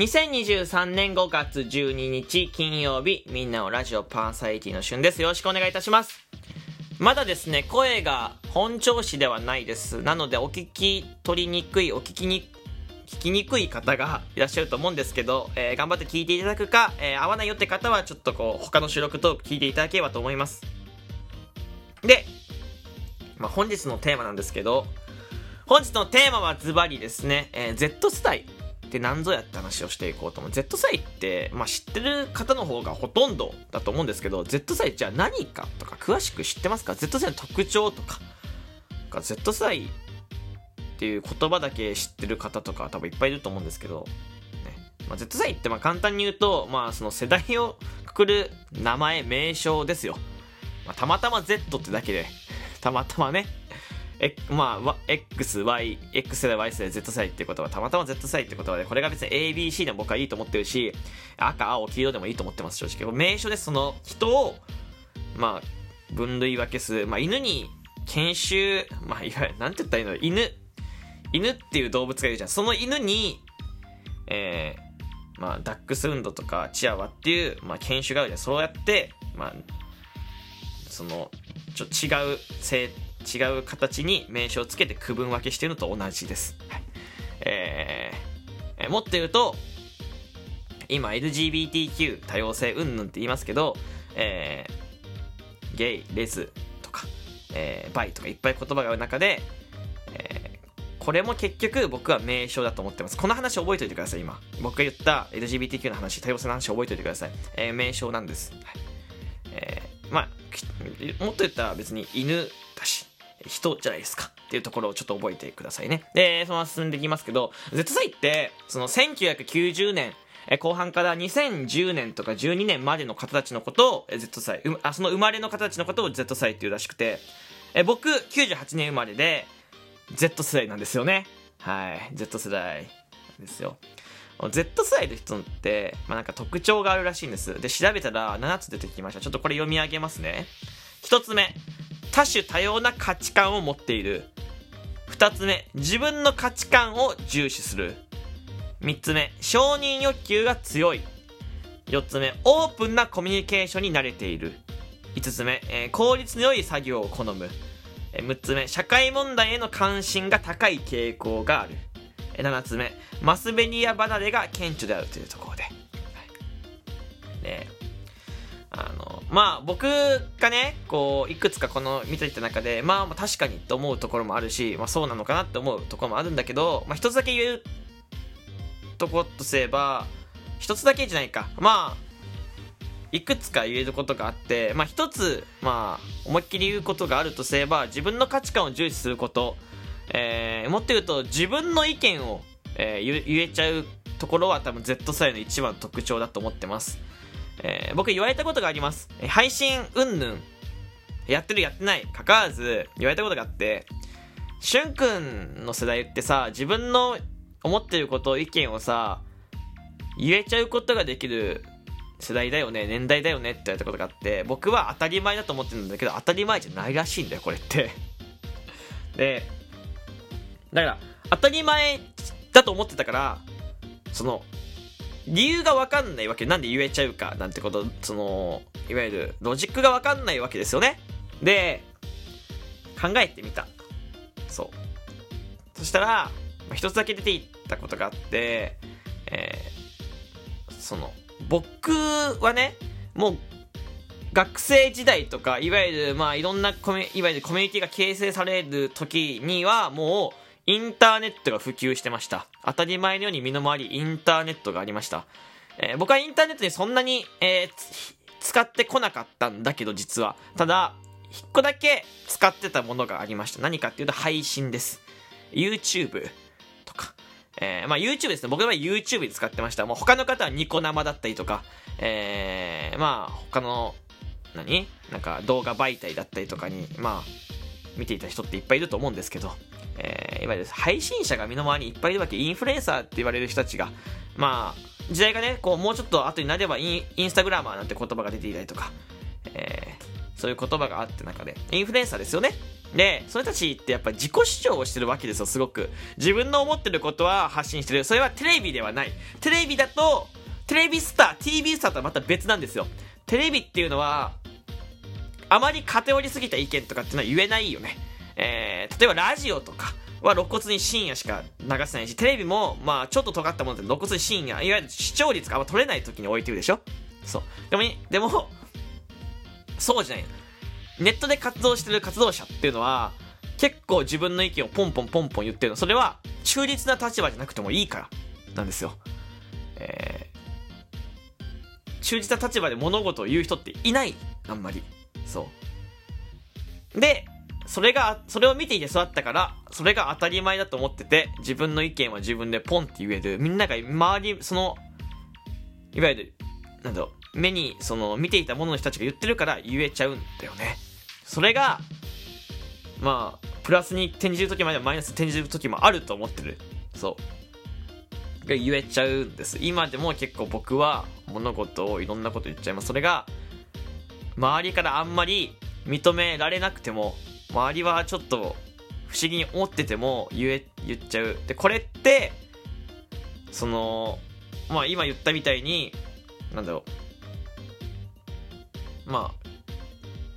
2023年5月12日金曜日、みんなのラジオパーサイティの旬です。よろしくお願いいたします。まだですね、声が本調子ではないです。なので、お聞き取りにくい、お聞きに、聞きにくい方がいらっしゃると思うんですけど、えー頑張って聞いていただくか、えー合わないよって方は、ちょっとこう、他の収録トーク聞いていただければと思います。で、まあ、本日のテーマなんですけど、本日のテーマはズバリですね、えー Z 世代って何ぞやって話をしていこうと思う。Z 世代って、まあ、知ってる方の方がほとんどだと思うんですけど、Z 世代じゃあ何かとか詳しく知ってますか ?Z 世代の特徴とか、か Z 世代っていう言葉だけ知ってる方とか多分いっぱいいると思うんですけど、ねまあ、Z 世代ってまあ簡単に言うと、まあ、その世代をくくる名前、名称ですよ。まあ、たまたま Z ってだけで、たまたまね、えまあ、X、Y、X 世代、Y 世代、Z 世代っていうことは、たまたま Z 世代ってことは、これが別に ABC でも僕はいいと思ってるし、赤、青、黄色でもいいと思ってます、正直。名称でその人を、まあ、分類分けする。まあ、犬に研修、まあ、いわゆる、なんて言ったらいいの？犬、犬っていう動物がいるじゃん。その犬に、えー、まあ、ダックスフンドとかチアワっていう、まあ、犬種があるじゃん。そうやって、まあ、その、ちょっと違う性、違う形に名称をつけて区分分けしてるのと同じです。はい、えーえもっと言うと、今 LGBTQ 多様性うんぬんって言いますけど、えーゲイ、レズとか、えーバイとかいっぱい言葉がある中で、えーこれも結局僕は名称だと思ってます。この話覚えておいてください、今。僕が言った LGBTQ の話、多様性の話覚えておいてください。えー名称なんです。はいえーまあ、もっと言ったら別に犬だし、人じゃないですかっていうところをちょっと覚えてくださいね。で、そのまま進んでいきますけど、Z 世代って、その1990年、え後半から2010年とか12年までの方たちのことを Z 世代、うあその生まれの方たちのことを Z 世代っていうらしくて、え僕98年生まれで Z 世代なんですよね。はい、Z 世代なんですよ。Z 世代の人って、まあ、なんか特徴があるらしいんです。で、調べたら7つ出てきました。ちょっとこれ読み上げますね。1つ目、多種多様な価値観を持っている。2つ目、自分の価値観を重視する。3つ目、承認欲求が強い。4つ目、オープンなコミュニケーションに慣れている。5つ目、えー効率の良い作業を好む。えー6つ目、社会問題への関心が高い傾向がある。えー7つ目、マスメディア離れが顕著であるというところで。はいであの、まあ僕がね、こう、いくつかこの見ていた中で、まあ確かにと思うところもあるし、まあそうなのかなって思うところもあるんだけど、まあ一つだけ言えるとことすれば、一つだけじゃないか。まあ、いくつか言えることがあって、まあ一つ、まあ、思いっきり言うことがあるとすれば、自分の価値観を重視すること、えーもっと言うと、自分の意見を、えー言えちゃうところは多分 Z 世代の一番の特徴だと思ってます。えー僕言われたことがあります。配信うんぬん、やってるやってない、かかわらず言われたことがあって、しゅんくんの世代ってさ、自分の思ってること、意見をさ、言えちゃうことができる世代だよね、年代だよねって言われたことがあって、僕は当たり前だと思ってるんだけど、当たり前じゃないらしいんだよ、これって。で、だから、当たり前だと思ってたから、その、理由がわかんないわけ。なんで言えちゃうか、なんてこと、その、いわゆる、ロジックがわかんないわけですよね。で、考えてみた。そう。そしたら、まあ一つだけ出ていったことがあって、えーその、僕はね、もう、学生時代とか、いわゆる、まあ、いろんなコミ、いわゆるコミュニティが形成される時には、もう、インターネットが普及してました。当たり前のように身の回り、インターネットがありました。えー僕はインターネットにそんなに、えー使ってこなかったんだけど、実は。ただ、一個だけ使ってたものがありました。何かっていうと、配信です。YouTube とか。えーまあ YouTube ですね。僕の場合 YouTube で使ってました。もう他の方はニコ生だったりとか、えーまあ他の、何？なんか動画媒体だったりとかに、まあ、見ていた人っていっぱいいると思うんですけど、えーいわゆる配信者が身の回りにいっぱいいるわけ、インフルエンサーって言われる人たちが、まあ、時代がね、こう、もうちょっと後になればイン、インスタグラマーなんて言葉が出ていたりとか、えーそういう言葉があって中で、インフルエンサーですよね。で、それたちってやっぱ自己主張をしてるわけですよ、すごく。自分の思ってることは発信してる。それはテレビではない。テレビだと、テレビスター、TV スターとはまた別なんですよ。テレビっていうのは、あまり偏りすぎた意見とかっていうのは言えないよね。えー、例えばラジオとかは露骨に深夜しか流せないし、テレビも、まあちょっと尖ったもので露骨に深夜、いわゆる視聴率が取れない時に置いてるでしょ？そう。でも、でも、そうじゃない。ネットで活動してる活動者っていうのは、結構自分の意見をポンポンポンポン言ってるの。それは、中立な立場じゃなくてもいいから、なんですよ。えー、中立な立場で物事を言う人っていない。あんまり。そう。で、それが、それを見ていて育ったから、それが当たり前だと思ってて、自分の意見は自分でポンって言える。みんなが周り、その、いわゆる、なんだろう、目に、その、見ていた者のの人たちが言ってるから言えちゃうんだよね。それが、まあ、プラスに転じる時もあればマイナスに転じる時もあると思ってる。そう。が言えちゃうんです。今でも結構僕は物事をいろんなこと言っちゃいます。それが、周りからあんまり認められなくても、周りはちょっと不思議に思ってても言え、言っちゃう。で、これって、その、まあ今言ったみたいに、なんだろう。まあ、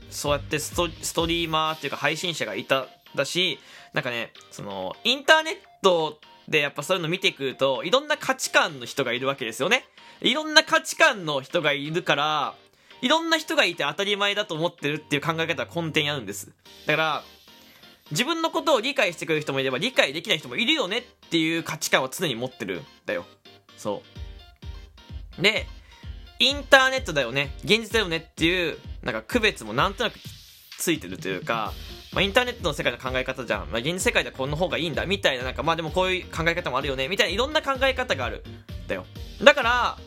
そうやってストストリーマーっていうか配信者がいた、だし、なんかね、その、インターネットでやっぱそういうの見てくると、いろんな価値観の人がいるわけですよね。いろんな価値観の人がいるから、いろんな人がいて当たり前だと思ってるっていう考え方は根底にあるんです。だから、自分のことを理解してくれる人もいれば理解できない人もいるよねっていう価値観を常に持ってるんだよ。そう。で、インターネットだよね、現実だよねっていう、なんか区別もなんとなくついてるというか、まあ、インターネットの世界の考え方じゃん。まあ、現実世界ではこの方がいいんだ、みたいな、なんか、まあでもこういう考え方もあるよね、みたいないろんな考え方がある。だよ。だから、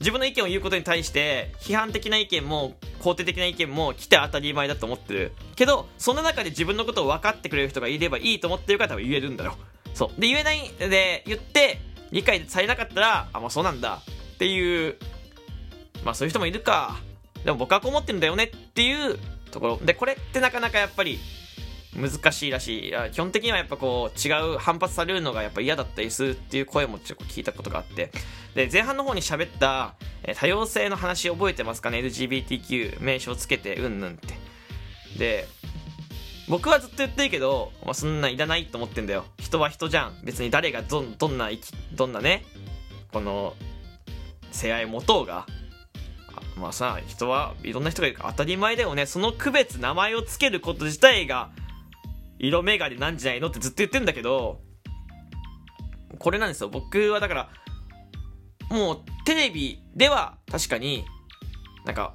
自分の意見を言うことに対して批判的な意見も肯定的な意見も来て当たり前だと思ってる。けどその中で自分のことを分かってくれる人がいればいいと思ってるから多分言えるんだよそう。で言えないで言って理解されなかったらあもうそうなんだ。っていうまあそういう人もいるか。でも僕はこう思ってるんだよねっていうところ。でこれってなかなかやっぱり難しいらしい。基本的にはやっぱこう違う反発されるのがやっぱ嫌だったりするっていう声もちょっと聞いたことがあって。で、前半の方に喋った、多様性の話覚えてますかね ?LGBTQ 名称つけてうんぬんって。で、僕はずっと言ってるけど、まあ、そんないらないと思ってんだよ。人は人じゃん。別に誰がどどんな生き、どんなね、この、性愛持とうが、まあさ、人はいろんな人がいるから当たり前だよね。その区別、名前をつけること自体が色眼鏡なんじゃないのってずっと言ってんだけど、これなんですよ。僕はだから、もうテレビでは確かになんか、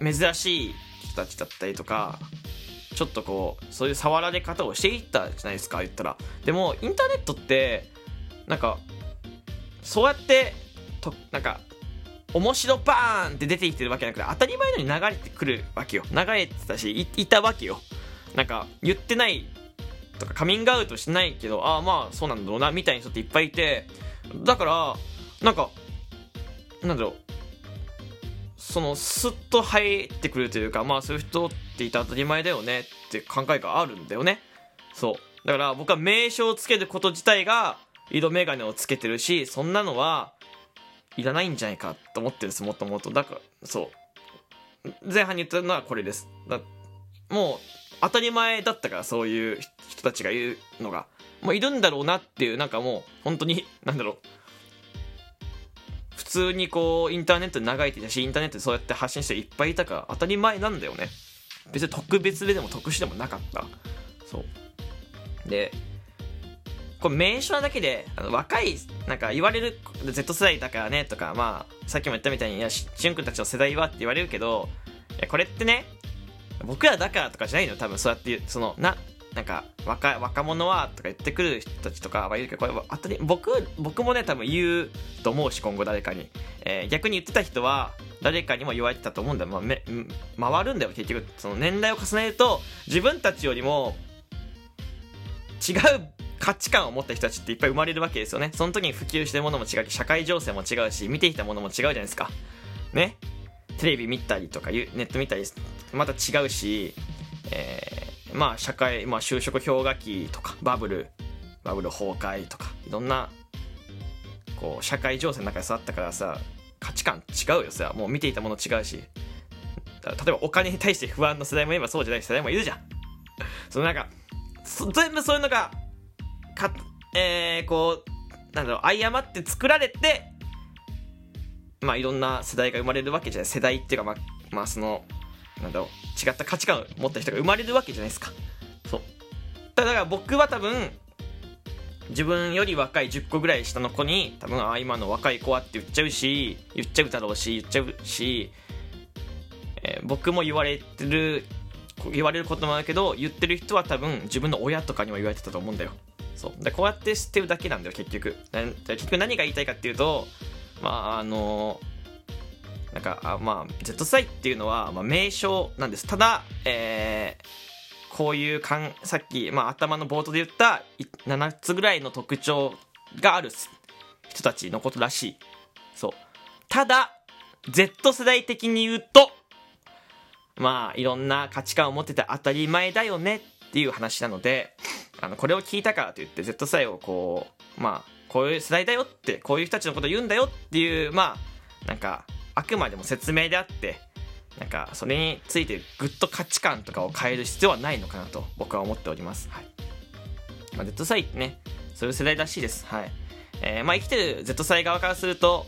珍しい人たちだったりとか、ちょっとこう、そういう触られ方をしていったじゃないですか、言ったら。でも、インターネットって、なんか、そうやって、と、なんか、面白バーンって出てきてるわけじゃなくて、当たり前のように流れてくるわけよ。流れてたし、いいたわけよ。なんか言ってないとかカミングアウトしてないけどああまあそうなんだろうなみたいな人っていっぱいいてだからなんかなんだろう。そのスッと入ってくるというかまあそういう人っていた当たり前だよねって考えがあるんだよね。そう。だから僕は名称をつけること自体が色眼鏡をつけてるしそんなのはいらないんじゃないかと思ってるんですもっともっと。だからそう。前半に言ったのはこれです。だもう当たり前だったからそういう人たちが言うのが、まあ、いるんだろうなっていうなんかもう本当になんだろう普通にこうインターネットで流れてたしインターネットでそうやって発信していっぱいいたから当たり前なんだよね。別に特別ででも特殊でもなかった。そう。でこれ名称だけであの若いなんか言われる Z 世代だからねとかまあさっきも言ったみたいにいやしゅんくんたちの世代はって言われるけどいやこれってね僕らだからとかじゃないの？多分そうやってそのななんか若若者はとか言ってくる人たちとかはいるけどこれ当たり僕僕もね多分言うと思うし今後誰かに、えー、逆に言ってた人は誰かにも言われてたと思うんだよ、まあ、め回るんだよ結局。その年代を重ねると自分たちよりも違う価値観を持った人たちっていっぱい生まれるわけですよね。その時に普及してるものも違うし社会情勢も違うし見てきたものも違うじゃないですか。ねテレビ見たりとかネット見たりまた違うし、えーまあ社会、まあ就職氷河期とか、バブル、バブル崩壊とか、いろんな、こう、社会情勢の中で育ったからさ、価値観違うよさ、もう見ていたもの違うし、例えばお金に対して不安の世代もいればそうじゃない世代もいるじゃん。そのなんか、全部そういうのが、か、えー、こう、なんだろう、誤って作られて、まあいろんな世代が生まれるわけじゃない。世代っていうか、まあ、まあその、なんだろう、違った価値観を持った人が生まれるわけじゃないですか。そう。だから僕は多分、自分より若い10個ぐらい下の子に、多分、あ、今の若い子はって言っちゃうし、言っちゃうだろうし、言っちゃうし、えー、僕も言われてる、言われることもあるけど、言ってる人は多分自分の親とかにも言われてたと思うんだよ。そう。で、こうやって知ってるだけなんだよ、結局。結局何が言いたいかっていうと、まあ、あのーなんか、あまあ、Z サイっていうのは、まあ、名称なんです。ただ、えー、こういうかん、さっき、まあ、頭の冒頭で言った7つぐらいの特徴がある人たちのことらしい。そう。ただ、Z 世代的に言うと、まあ、いろんな価値観を持ってて当たり前だよねっていう話なので、あの、これを聞いたからといって Z 世代をこう、まあ、こういう世代だよって、こういう人たちのこと言うんだよっていう、まあ、なんか、あくまでも説明であってなんかそれについてぐっと価値観とかを変える必要はないのかなと僕は思っております。はい。まあ、Z 世代ってねそういう世代らしいです。はい。えー、まあ、生きてる Z 世代側からすると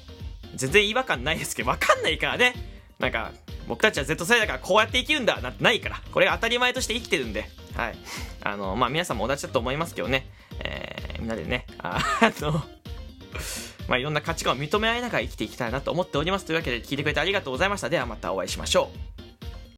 全然違和感ないですけど分かんないからね。なんか僕たちは Z 世代だからこうやって生きるんだなんてないからこれが当たり前として生きてるんで。はい。あのまあ皆さんも同じだと思いますけどね、みんなでねあの まあ、いろんな価値観を認め合いながら生きていきたいなと思っております。というわけで聞いてくれてありがとうございました。ではまたお会いしましょう。